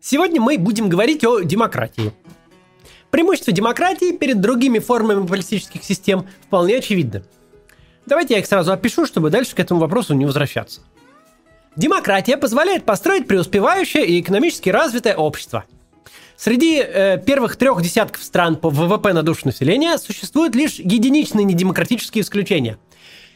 Сегодня мы будем говорить о демократии. Преимущество демократии перед другими формами политических систем вполне очевидно. Давайте я их сразу опишу, чтобы дальше к этому вопросу не возвращаться. Демократия позволяет построить преуспевающее и экономически развитое общество. Среди э, первых трех десятков стран по ВВП на душу населения существуют лишь единичные недемократические исключения –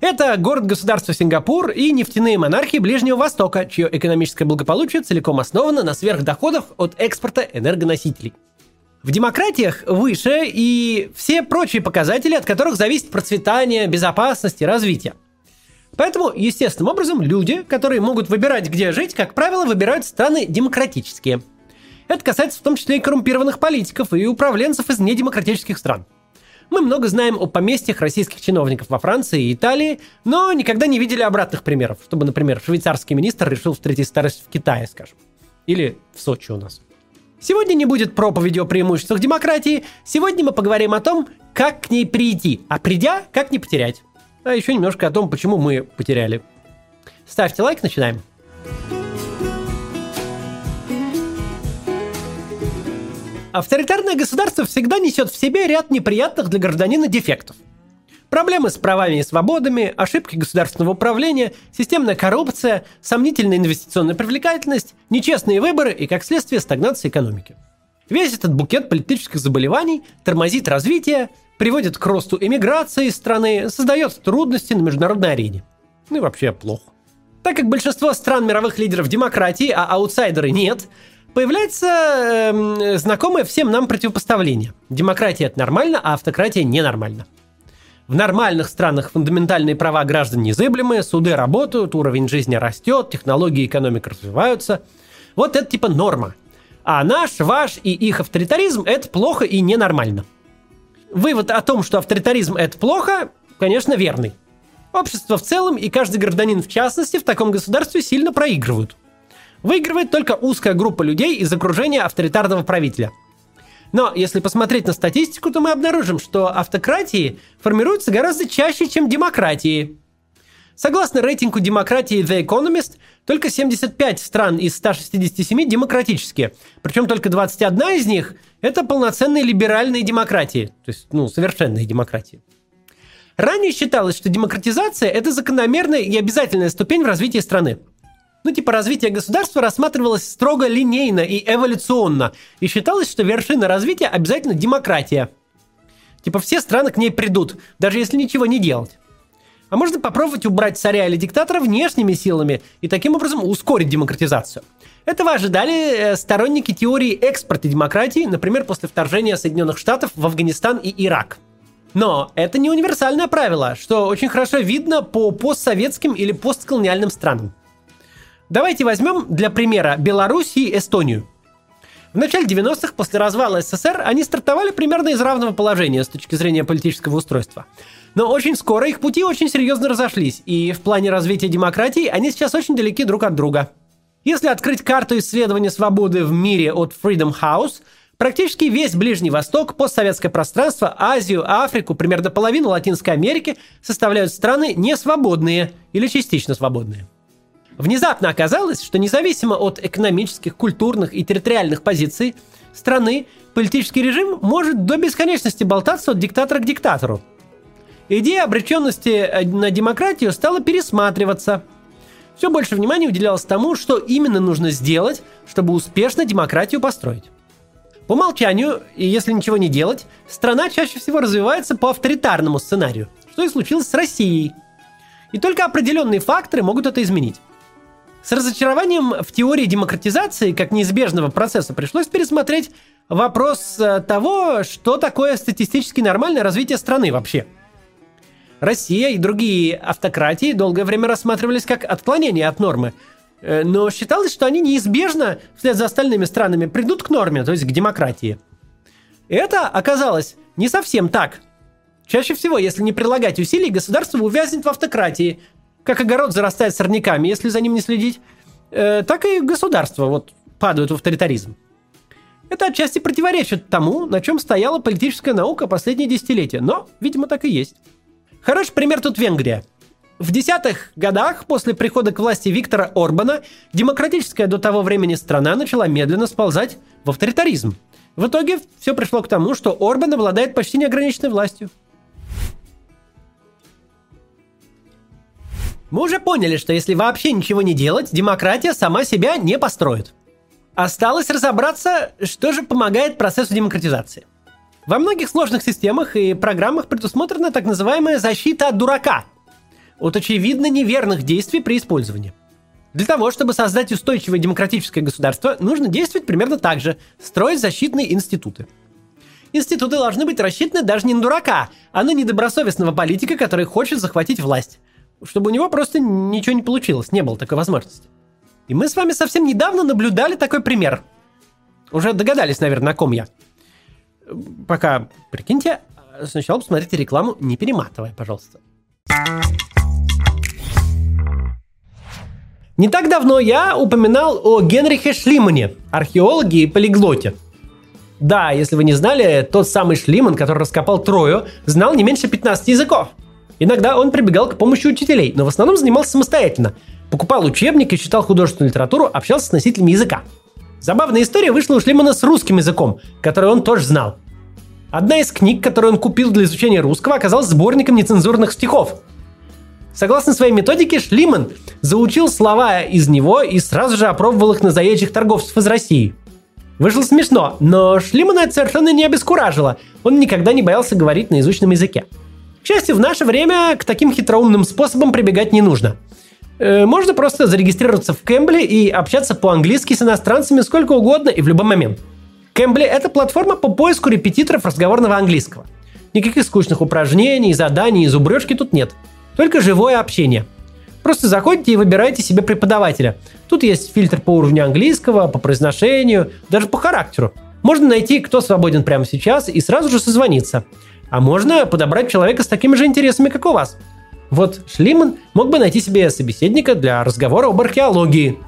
это город-государство Сингапур и нефтяные монархии Ближнего Востока, чье экономическое благополучие целиком основано на сверхдоходах от экспорта энергоносителей. В демократиях выше и все прочие показатели, от которых зависит процветание, безопасность и развитие. Поэтому, естественным образом, люди, которые могут выбирать, где жить, как правило, выбирают страны демократические. Это касается в том числе и коррумпированных политиков и управленцев из недемократических стран – мы много знаем о поместьях российских чиновников во Франции и Италии, но никогда не видели обратных примеров, чтобы, например, швейцарский министр решил встретить старость в Китае, скажем. Или в Сочи у нас. Сегодня не будет проповеди о преимуществах демократии. Сегодня мы поговорим о том, как к ней прийти, а придя, как не потерять. А еще немножко о том, почему мы потеряли. Ставьте лайк, начинаем. Авторитарное государство всегда несет в себе ряд неприятных для гражданина дефектов. Проблемы с правами и свободами, ошибки государственного управления, системная коррупция, сомнительная инвестиционная привлекательность, нечестные выборы и, как следствие, стагнация экономики. Весь этот букет политических заболеваний тормозит развитие, приводит к росту эмиграции из страны, создает трудности на международной арене. Ну и вообще плохо. Так как большинство стран мировых лидеров демократии, а аутсайдеры нет, появляется э, знакомое всем нам противопоставление. Демократия это нормально, а автократия ненормально. В нормальных странах фундаментальные права граждан незыблемые, суды работают, уровень жизни растет, технологии и экономика развиваются. Вот это типа норма. А наш, ваш и их авторитаризм – это плохо и ненормально. Вывод о том, что авторитаризм – это плохо, конечно, верный. Общество в целом и каждый гражданин в частности в таком государстве сильно проигрывают – Выигрывает только узкая группа людей из окружения авторитарного правителя. Но если посмотреть на статистику, то мы обнаружим, что автократии формируются гораздо чаще, чем демократии. Согласно рейтингу демократии The Economist, только 75 стран из 167 демократические. Причем только 21 из них – это полноценные либеральные демократии. То есть, ну, совершенные демократии. Ранее считалось, что демократизация – это закономерная и обязательная ступень в развитии страны – ну, типа, развитие государства рассматривалось строго линейно и эволюционно, и считалось, что вершина развития обязательно демократия. Типа, все страны к ней придут, даже если ничего не делать. А можно попробовать убрать царя или диктатора внешними силами и таким образом ускорить демократизацию. Этого ожидали э, сторонники теории экспорта демократии, например, после вторжения Соединенных Штатов в Афганистан и Ирак. Но это не универсальное правило, что очень хорошо видно по постсоветским или постколониальным странам. Давайте возьмем для примера Беларусь и Эстонию. В начале 90-х, после развала СССР, они стартовали примерно из равного положения с точки зрения политического устройства. Но очень скоро их пути очень серьезно разошлись, и в плане развития демократии они сейчас очень далеки друг от друга. Если открыть карту исследования свободы в мире от Freedom House, практически весь Ближний Восток, постсоветское пространство, Азию, Африку, примерно половину Латинской Америки составляют страны несвободные или частично свободные. Внезапно оказалось, что независимо от экономических, культурных и территориальных позиций страны, политический режим может до бесконечности болтаться от диктатора к диктатору. Идея обреченности э, на демократию стала пересматриваться. Все больше внимания уделялось тому, что именно нужно сделать, чтобы успешно демократию построить. По умолчанию, и если ничего не делать, страна чаще всего развивается по авторитарному сценарию, что и случилось с Россией. И только определенные факторы могут это изменить. С разочарованием в теории демократизации как неизбежного процесса пришлось пересмотреть вопрос э, того, что такое статистически нормальное развитие страны вообще. Россия и другие автократии долгое время рассматривались как отклонение от нормы, э, но считалось, что они неизбежно вслед за остальными странами придут к норме, то есть к демократии. Это оказалось не совсем так. Чаще всего, если не прилагать усилий, государство увязнет в автократии, как огород зарастает сорняками, если за ним не следить, э, так и государство вот падают в авторитаризм. Это отчасти противоречит тому, на чем стояла политическая наука последние десятилетия, но, видимо, так и есть. Хороший пример тут Венгрия. В десятых годах после прихода к власти Виктора Орбана демократическая до того времени страна начала медленно сползать в авторитаризм. В итоге все пришло к тому, что Орбан обладает почти неограниченной властью. Мы уже поняли, что если вообще ничего не делать, демократия сама себя не построит. Осталось разобраться, что же помогает процессу демократизации. Во многих сложных системах и программах предусмотрена так называемая защита от дурака от очевидно неверных действий при использовании. Для того, чтобы создать устойчивое демократическое государство, нужно действовать примерно так же – строить защитные институты. Институты должны быть рассчитаны даже не на дурака, а на недобросовестного политика, который хочет захватить власть чтобы у него просто ничего не получилось, не было такой возможности. И мы с вами совсем недавно наблюдали такой пример. Уже догадались, наверное, о ком я. Пока, прикиньте, сначала посмотрите рекламу, не перематывая, пожалуйста. Не так давно я упоминал о Генрихе Шлимане, археологе и полиглоте. Да, если вы не знали, тот самый Шлиман, который раскопал Трою, знал не меньше 15 языков – Иногда он прибегал к помощи учителей, но в основном занимался самостоятельно. Покупал учебники, читал художественную литературу, общался с носителями языка. Забавная история вышла у Шлимана с русским языком, который он тоже знал. Одна из книг, которую он купил для изучения русского, оказалась сборником нецензурных стихов. Согласно своей методике, Шлиман заучил слова из него и сразу же опробовал их на заезжих торговцев из России. Вышло смешно, но Шлимана это совершенно не обескуражило. Он никогда не боялся говорить на изученном языке. Счастью, в наше время к таким хитроумным способам прибегать не нужно. Э, можно просто зарегистрироваться в Кэмбле и общаться по-английски с иностранцами сколько угодно и в любой момент. Кэмбли – это платформа по поиску репетиторов разговорного английского. Никаких скучных упражнений, заданий и зубрежки тут нет. Только живое общение. Просто заходите и выбираете себе преподавателя. Тут есть фильтр по уровню английского, по произношению, даже по характеру. Можно найти, кто свободен прямо сейчас, и сразу же созвониться. А можно подобрать человека с такими же интересами, как у вас. Вот Шлиман мог бы найти себе собеседника для разговора об археологии.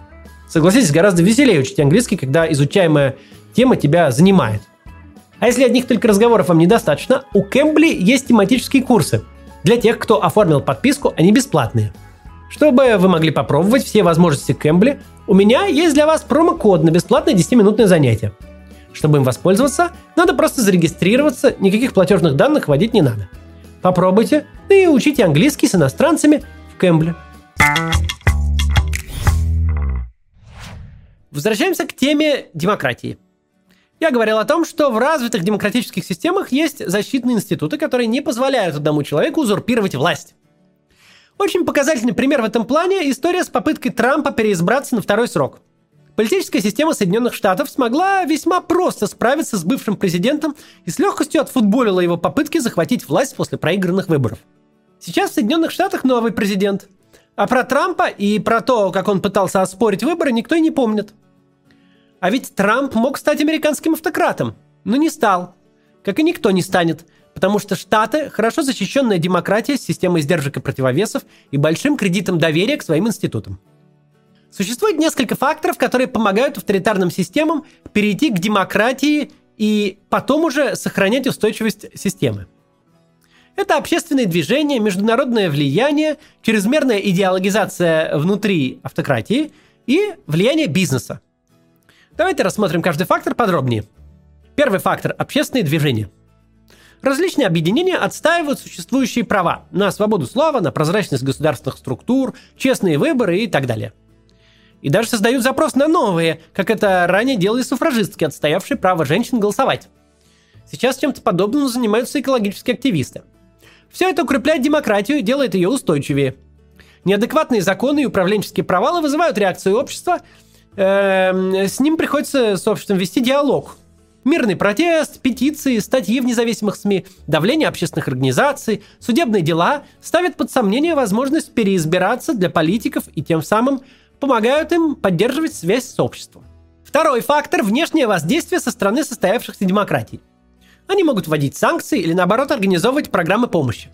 Согласитесь, гораздо веселее учить английский, когда изучаемая тема тебя занимает. А если одних только разговоров вам недостаточно, у Кэмбли есть тематические курсы. Для тех, кто оформил подписку, они бесплатные. Чтобы вы могли попробовать все возможности Кэмбли, у меня есть для вас промокод на бесплатное 10-минутное занятие – чтобы им воспользоваться, надо просто зарегистрироваться, никаких платежных данных вводить не надо. Попробуйте, и учите английский с иностранцами в Кэмбле. Возвращаемся к теме демократии. Я говорил о том, что в развитых демократических системах есть защитные институты, которые не позволяют одному человеку узурпировать власть. Очень показательный пример в этом плане – история с попыткой Трампа переизбраться на второй срок – Политическая система Соединенных Штатов смогла весьма просто справиться с бывшим президентом и с легкостью отфутболила его попытки захватить власть после проигранных выборов. Сейчас в Соединенных Штатах новый президент. А про Трампа и про то, как он пытался оспорить выборы, никто и не помнит. А ведь Трамп мог стать американским автократом, но не стал. Как и никто не станет, потому что Штаты – хорошо защищенная демократия с системой сдержек и противовесов и большим кредитом доверия к своим институтам. Существует несколько факторов, которые помогают авторитарным системам перейти к демократии и потом уже сохранять устойчивость системы. Это общественные движения, международное влияние, чрезмерная идеологизация внутри автократии и влияние бизнеса. Давайте рассмотрим каждый фактор подробнее. Первый фактор – общественные движения. Различные объединения отстаивают существующие права на свободу слова, на прозрачность государственных структур, честные выборы и так далее – и даже создают запрос на новые, как это ранее делали суфражистки, отстоявшие право женщин голосовать. Сейчас чем-то подобным занимаются экологические активисты. Все это укрепляет демократию и делает ее устойчивее. Неадекватные законы и управленческие провалы вызывают реакцию общества. Эм, с ним приходится с обществом вести диалог. Мирный протест, петиции, статьи в независимых СМИ, давление общественных организаций, судебные дела ставят под сомнение возможность переизбираться для политиков и тем самым помогают им поддерживать связь с обществом. Второй фактор – внешнее воздействие со стороны состоявшихся демократий. Они могут вводить санкции или, наоборот, организовывать программы помощи.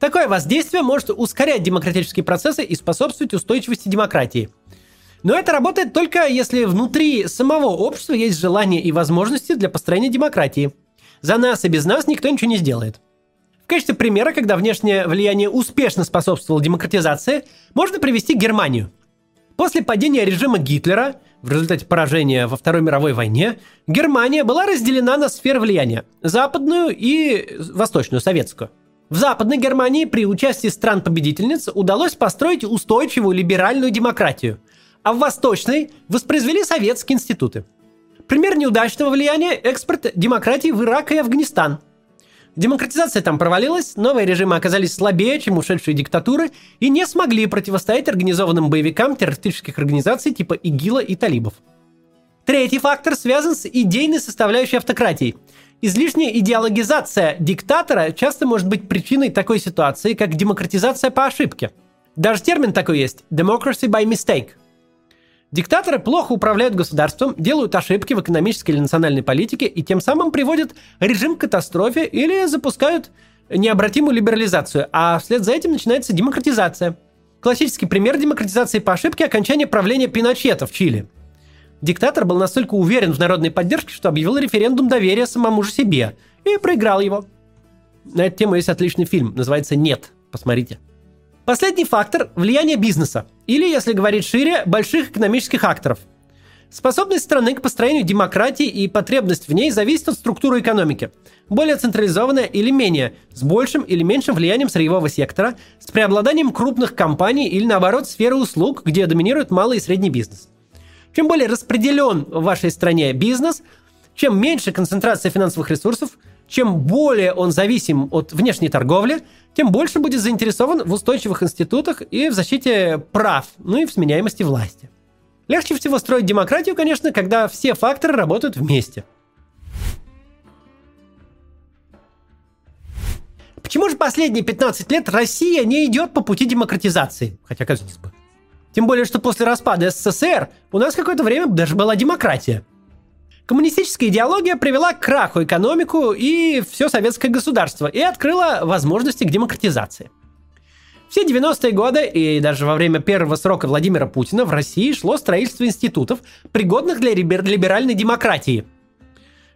Такое воздействие может ускорять демократические процессы и способствовать устойчивости демократии. Но это работает только если внутри самого общества есть желание и возможности для построения демократии. За нас и без нас никто ничего не сделает. В качестве примера, когда внешнее влияние успешно способствовало демократизации, можно привести Германию. После падения режима Гитлера, в результате поражения во Второй мировой войне, Германия была разделена на сферы влияния – западную и восточную, советскую. В Западной Германии при участии стран-победительниц удалось построить устойчивую либеральную демократию, а в Восточной воспроизвели советские институты. Пример неудачного влияния – экспорт демократии в Ирак и Афганистан – Демократизация там провалилась, новые режимы оказались слабее, чем ушедшие диктатуры, и не смогли противостоять организованным боевикам террористических организаций типа ИГИЛа и талибов. Третий фактор связан с идейной составляющей автократии. Излишняя идеологизация диктатора часто может быть причиной такой ситуации, как демократизация по ошибке. Даже термин такой есть – democracy by mistake – Диктаторы плохо управляют государством, делают ошибки в экономической или национальной политике и тем самым приводят режим к катастрофе или запускают необратимую либерализацию, а вслед за этим начинается демократизация. Классический пример демократизации по ошибке – окончание правления Пиночета в Чили. Диктатор был настолько уверен в народной поддержке, что объявил референдум доверия самому же себе и проиграл его. На эту тему есть отличный фильм, называется «Нет». Посмотрите. Последний фактор – влияние бизнеса, или, если говорить шире, больших экономических акторов. Способность страны к построению демократии и потребность в ней зависит от структуры экономики. Более централизованная или менее, с большим или меньшим влиянием сырьевого сектора, с преобладанием крупных компаний или, наоборот, сферы услуг, где доминирует малый и средний бизнес. Чем более распределен в вашей стране бизнес, чем меньше концентрация финансовых ресурсов – чем более он зависим от внешней торговли, тем больше будет заинтересован в устойчивых институтах и в защите прав, ну и в сменяемости власти. Легче всего строить демократию, конечно, когда все факторы работают вместе. Почему же последние 15 лет Россия не идет по пути демократизации? Хотя, казалось бы. Тем более, что после распада СССР у нас какое-то время даже была демократия. Коммунистическая идеология привела к краху экономику и все советское государство и открыла возможности к демократизации. Все 90-е годы и даже во время первого срока Владимира Путина в России шло строительство институтов, пригодных для либеральной демократии.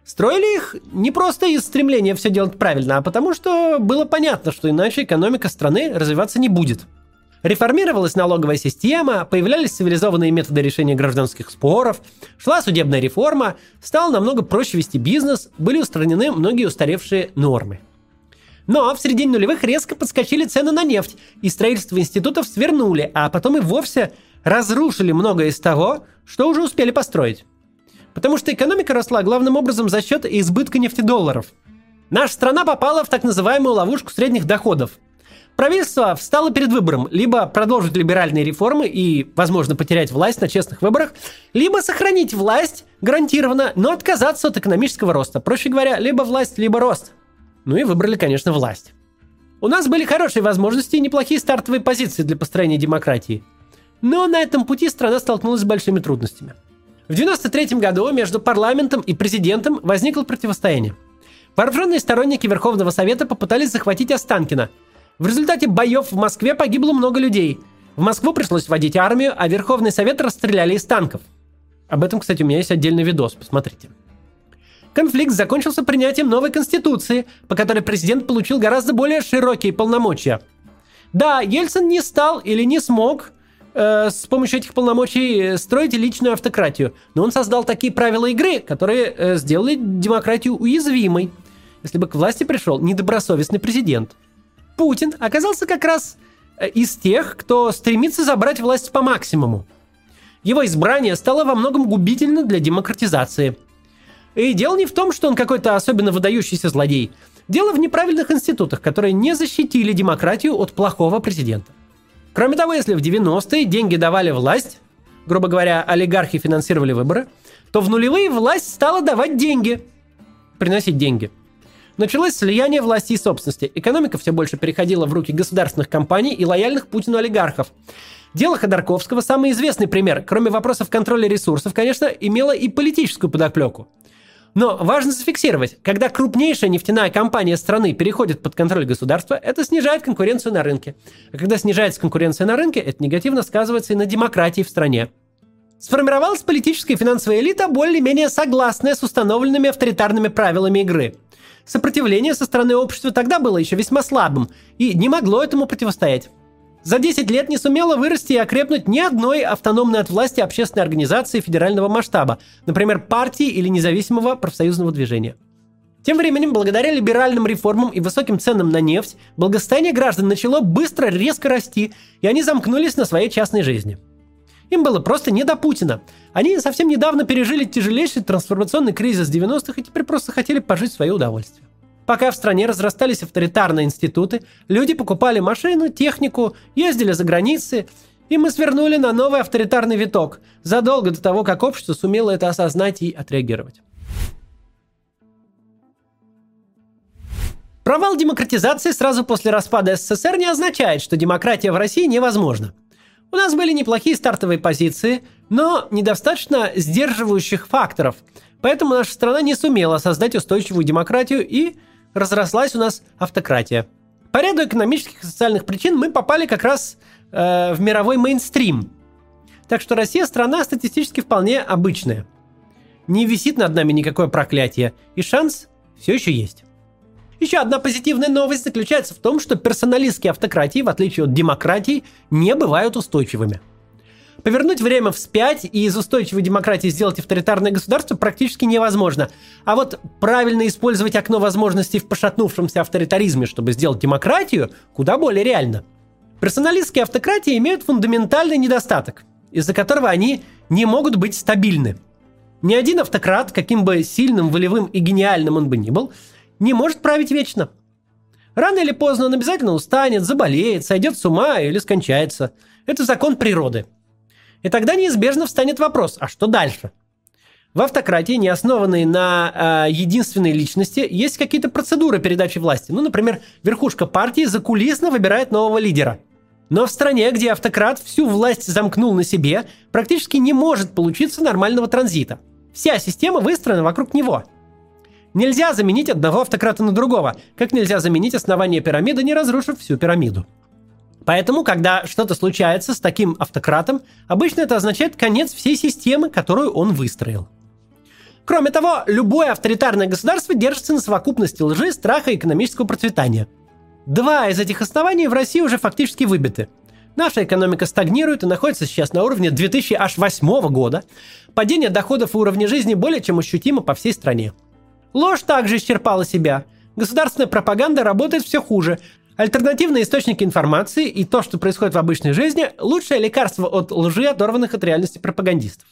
Строили их не просто из стремления все делать правильно, а потому что было понятно, что иначе экономика страны развиваться не будет – Реформировалась налоговая система, появлялись цивилизованные методы решения гражданских споров, шла судебная реформа, стало намного проще вести бизнес, были устранены многие устаревшие нормы. Но в середине нулевых резко подскочили цены на нефть, и строительство институтов свернули, а потом и вовсе разрушили многое из того, что уже успели построить. Потому что экономика росла главным образом за счет избытка нефтедолларов. Наша страна попала в так называемую ловушку средних доходов – Правительство встало перед выбором либо продолжить либеральные реформы и, возможно, потерять власть на честных выборах, либо сохранить власть гарантированно, но отказаться от экономического роста. Проще говоря, либо власть, либо рост. Ну и выбрали, конечно, власть. У нас были хорошие возможности и неплохие стартовые позиции для построения демократии. Но на этом пути страна столкнулась с большими трудностями. В 1993 году между парламентом и президентом возникло противостояние. Вооруженные сторонники Верховного Совета попытались захватить Останкина – в результате боев в Москве погибло много людей. В Москву пришлось вводить армию, а Верховный Совет расстреляли из танков. Об этом, кстати, у меня есть отдельный видос, посмотрите. Конфликт закончился принятием новой конституции, по которой президент получил гораздо более широкие полномочия. Да, Ельцин не стал или не смог э, с помощью этих полномочий строить личную автократию, но он создал такие правила игры, которые э, сделали демократию уязвимой, если бы к власти пришел недобросовестный президент – Путин оказался как раз э, из тех, кто стремится забрать власть по максимуму. Его избрание стало во многом губительно для демократизации. И дело не в том, что он какой-то особенно выдающийся злодей. Дело в неправильных институтах, которые не защитили демократию от плохого президента. Кроме того, если в 90-е деньги давали власть, грубо говоря, олигархи финансировали выборы, то в нулевые власть стала давать деньги, приносить деньги – Началось слияние власти и собственности. Экономика все больше переходила в руки государственных компаний и лояльных Путину олигархов. Дело Ходорковского, самый известный пример, кроме вопросов контроля ресурсов, конечно, имело и политическую подоплеку. Но важно зафиксировать, когда крупнейшая нефтяная компания страны переходит под контроль государства, это снижает конкуренцию на рынке. А когда снижается конкуренция на рынке, это негативно сказывается и на демократии в стране. Сформировалась политическая и финансовая элита, более-менее согласная с установленными авторитарными правилами игры – Сопротивление со стороны общества тогда было еще весьма слабым и не могло этому противостоять. За 10 лет не сумела вырасти и окрепнуть ни одной автономной от власти общественной организации федерального масштаба, например, партии или независимого профсоюзного движения. Тем временем, благодаря либеральным реформам и высоким ценам на нефть, благосостояние граждан начало быстро, резко расти, и они замкнулись на своей частной жизни. Им было просто не до Путина. Они совсем недавно пережили тяжелейший трансформационный кризис 90-х и теперь просто хотели пожить в свое удовольствие. Пока в стране разрастались авторитарные институты, люди покупали машину, технику, ездили за границы, и мы свернули на новый авторитарный виток, задолго до того, как общество сумело это осознать и отреагировать. Провал демократизации сразу после распада СССР не означает, что демократия в России невозможна. У нас были неплохие стартовые позиции, но недостаточно сдерживающих факторов, поэтому наша страна не сумела создать устойчивую демократию и разрослась у нас автократия. По ряду экономических и социальных причин мы попали как раз э, в мировой мейнстрим. Так что Россия страна статистически вполне обычная. Не висит над нами никакое проклятие, и шанс все еще есть. Еще одна позитивная новость заключается в том, что персоналистские автократии, в отличие от демократий, не бывают устойчивыми. Повернуть время вспять и из устойчивой демократии сделать авторитарное государство практически невозможно. А вот правильно использовать окно возможностей в пошатнувшемся авторитаризме, чтобы сделать демократию, куда более реально. Персоналистские автократии имеют фундаментальный недостаток, из-за которого они не могут быть стабильны. Ни один автократ, каким бы сильным, волевым и гениальным он бы ни был, не может править вечно. Рано или поздно он обязательно устанет, заболеет, сойдет с ума или скончается. Это закон природы – и тогда неизбежно встанет вопрос, а что дальше? В автократии, не основанной на э, единственной личности, есть какие-то процедуры передачи власти. Ну, например, верхушка партии закулисно выбирает нового лидера. Но в стране, где автократ всю власть замкнул на себе, практически не может получиться нормального транзита. Вся система выстроена вокруг него. Нельзя заменить одного автократа на другого, как нельзя заменить основание пирамиды, не разрушив всю пирамиду. Поэтому, когда что-то случается с таким автократом, обычно это означает конец всей системы, которую он выстроил. Кроме того, любое авторитарное государство держится на совокупности лжи, страха и экономического процветания. Два из этих оснований в России уже фактически выбиты. Наша экономика стагнирует и находится сейчас на уровне 2008 года. Падение доходов и уровня жизни более чем ощутимо по всей стране. Ложь также исчерпала себя. Государственная пропаганда работает все хуже, Альтернативные источники информации и то, что происходит в обычной жизни, лучшее лекарство от лжи, оторванных от реальности пропагандистов.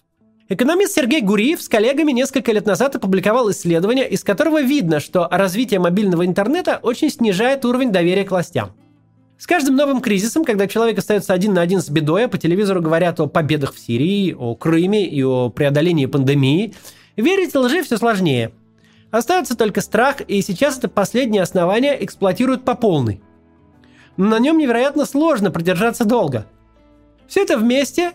Экономист Сергей Гуриев с коллегами несколько лет назад опубликовал исследование, из которого видно, что развитие мобильного интернета очень снижает уровень доверия к властям. С каждым новым кризисом, когда человек остается один на один с бедой, а по телевизору говорят о победах в Сирии, о Крыме и о преодолении пандемии, верить лжи все сложнее. Остается только страх, и сейчас это последнее основание эксплуатируют по полной но на нем невероятно сложно продержаться долго. Все это вместе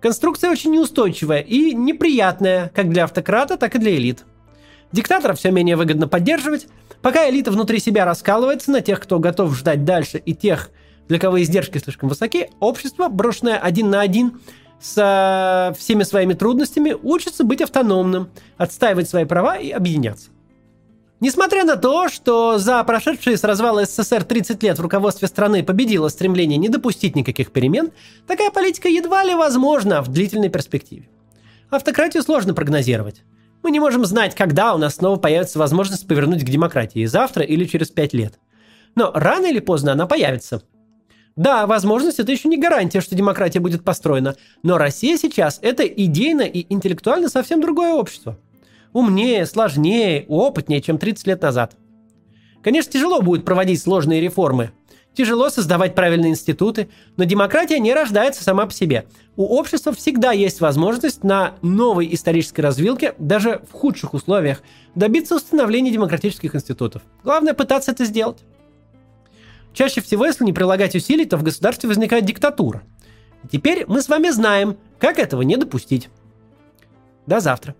конструкция очень неустойчивая и неприятная как для автократа, так и для элит. Диктатора все менее выгодно поддерживать, пока элита внутри себя раскалывается на тех, кто готов ждать дальше, и тех, для кого издержки слишком высоки, общество, брошенное один на один со всеми своими трудностями, учится быть автономным, отстаивать свои права и объединяться. Несмотря на то, что за прошедшие с развала СССР 30 лет в руководстве страны победило стремление не допустить никаких перемен, такая политика едва ли возможна в длительной перспективе. Автократию сложно прогнозировать. Мы не можем знать, когда у нас снова появится возможность повернуть к демократии, завтра или через 5 лет. Но рано или поздно она появится. Да, возможность это еще не гарантия, что демократия будет построена, но Россия сейчас это идейно и интеллектуально совсем другое общество – умнее, сложнее, опытнее, чем 30 лет назад. Конечно, тяжело будет проводить сложные реформы. Тяжело создавать правильные институты, но демократия не рождается сама по себе. У общества всегда есть возможность на новой исторической развилке, даже в худших условиях, добиться установления демократических институтов. Главное пытаться это сделать. Чаще всего, если не прилагать усилий, то в государстве возникает диктатура. Теперь мы с вами знаем, как этого не допустить. До завтра.